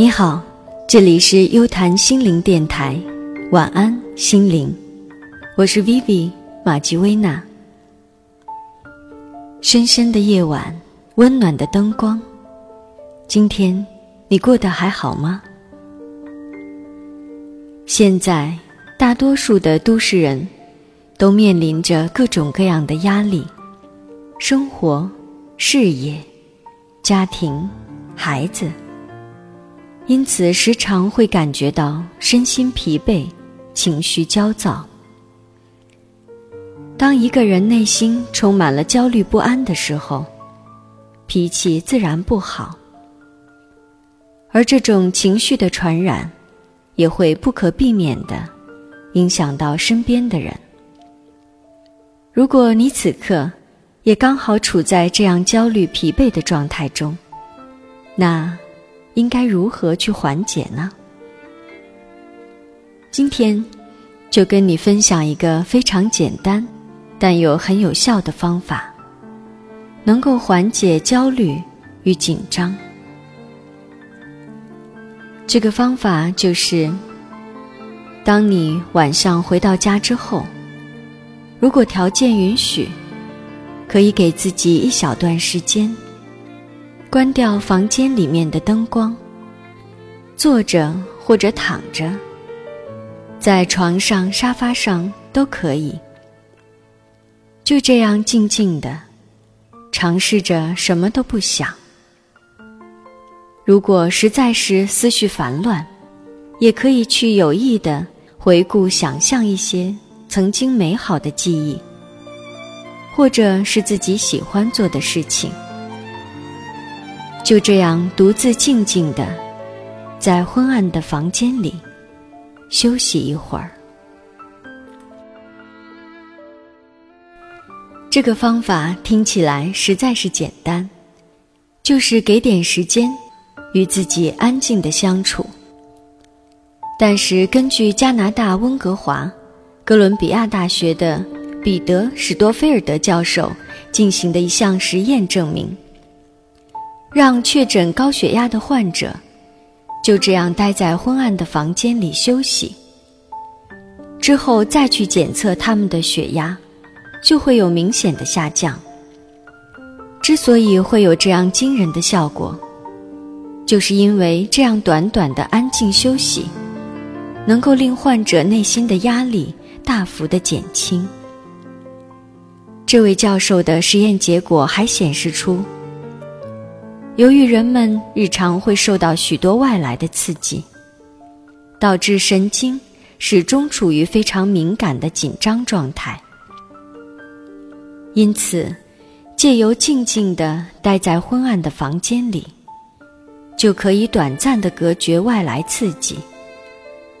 你好，这里是优谈心灵电台，晚安，心灵，我是 Vivi 马吉薇娜。深深的夜晚，温暖的灯光，今天你过得还好吗？现在，大多数的都市人都面临着各种各样的压力，生活、事业、家庭、孩子。因此，时常会感觉到身心疲惫、情绪焦躁。当一个人内心充满了焦虑不安的时候，脾气自然不好。而这种情绪的传染，也会不可避免的影响到身边的人。如果你此刻也刚好处在这样焦虑、疲惫的状态中，那。应该如何去缓解呢？今天就跟你分享一个非常简单，但又很有效的方法，能够缓解焦虑与紧张。这个方法就是：当你晚上回到家之后，如果条件允许，可以给自己一小段时间。关掉房间里面的灯光，坐着或者躺着，在床上、沙发上都可以。就这样静静的，尝试着什么都不想。如果实在是思绪烦乱，也可以去有意的回顾、想象一些曾经美好的记忆，或者是自己喜欢做的事情。就这样独自静静的，在昏暗的房间里休息一会儿。这个方法听起来实在是简单，就是给点时间与自己安静的相处。但是根据加拿大温哥华哥伦比亚大学的彼得史多菲尔德教授进行的一项实验证明。让确诊高血压的患者就这样待在昏暗的房间里休息，之后再去检测他们的血压，就会有明显的下降。之所以会有这样惊人的效果，就是因为这样短短的安静休息，能够令患者内心的压力大幅的减轻。这位教授的实验结果还显示出。由于人们日常会受到许多外来的刺激，导致神经始终处于非常敏感的紧张状态。因此，借由静静地待在昏暗的房间里，就可以短暂地隔绝外来刺激，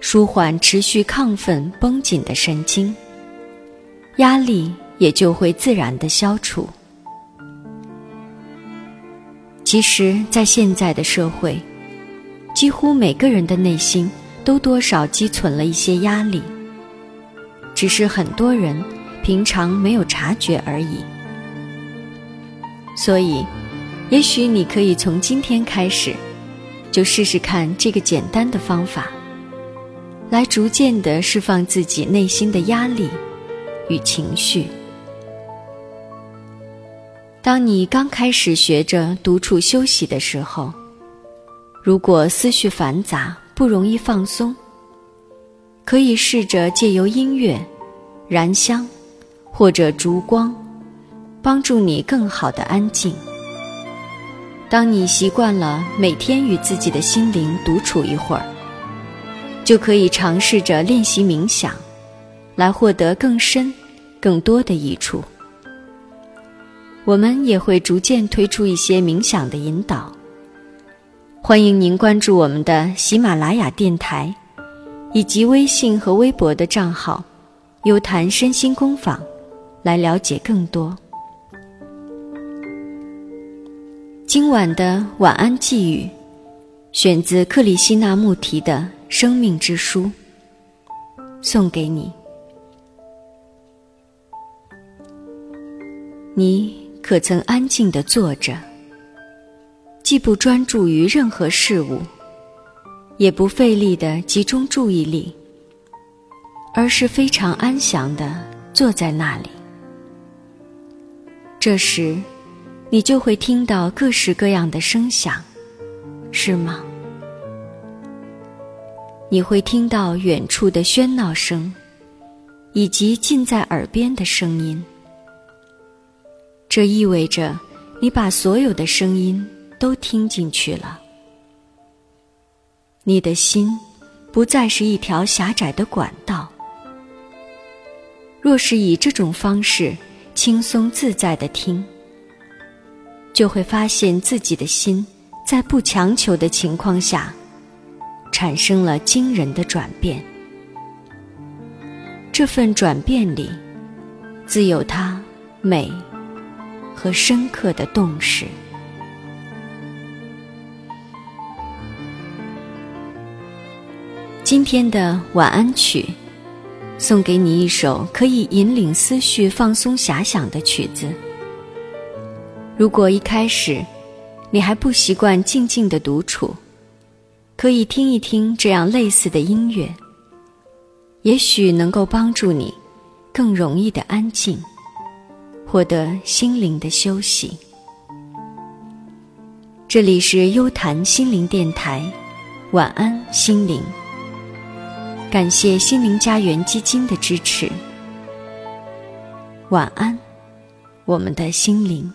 舒缓持续亢奋绷紧的神经，压力也就会自然地消除。其实，在现在的社会，几乎每个人的内心都多少积存了一些压力，只是很多人平常没有察觉而已。所以，也许你可以从今天开始，就试试看这个简单的方法，来逐渐的释放自己内心的压力与情绪。当你刚开始学着独处休息的时候，如果思绪繁杂、不容易放松，可以试着借由音乐、燃香或者烛光，帮助你更好的安静。当你习惯了每天与自己的心灵独处一会儿，就可以尝试着练习冥想，来获得更深、更多的益处。我们也会逐渐推出一些冥想的引导。欢迎您关注我们的喜马拉雅电台，以及微信和微博的账号“优谈身心工坊”，来了解更多。今晚的晚安寄语，选自克里希那穆提的《生命之书》，送给你。你。可曾安静地坐着，既不专注于任何事物，也不费力的集中注意力，而是非常安详的坐在那里。这时，你就会听到各式各样的声响，是吗？你会听到远处的喧闹声，以及近在耳边的声音。这意味着你把所有的声音都听进去了。你的心不再是一条狭窄的管道。若是以这种方式轻松自在的听，就会发现自己的心在不强求的情况下，产生了惊人的转变。这份转变里，自有它美和深刻的洞识。今天的晚安曲，送给你一首可以引领思绪放松遐想的曲子。如果一开始你还不习惯静静的独处，可以听一听这样类似的音乐，也许能够帮助你更容易的安静，获得心灵的休息。这里是优谈心灵电台，晚安心灵。感谢心灵家园基金的支持。晚安，我们的心灵。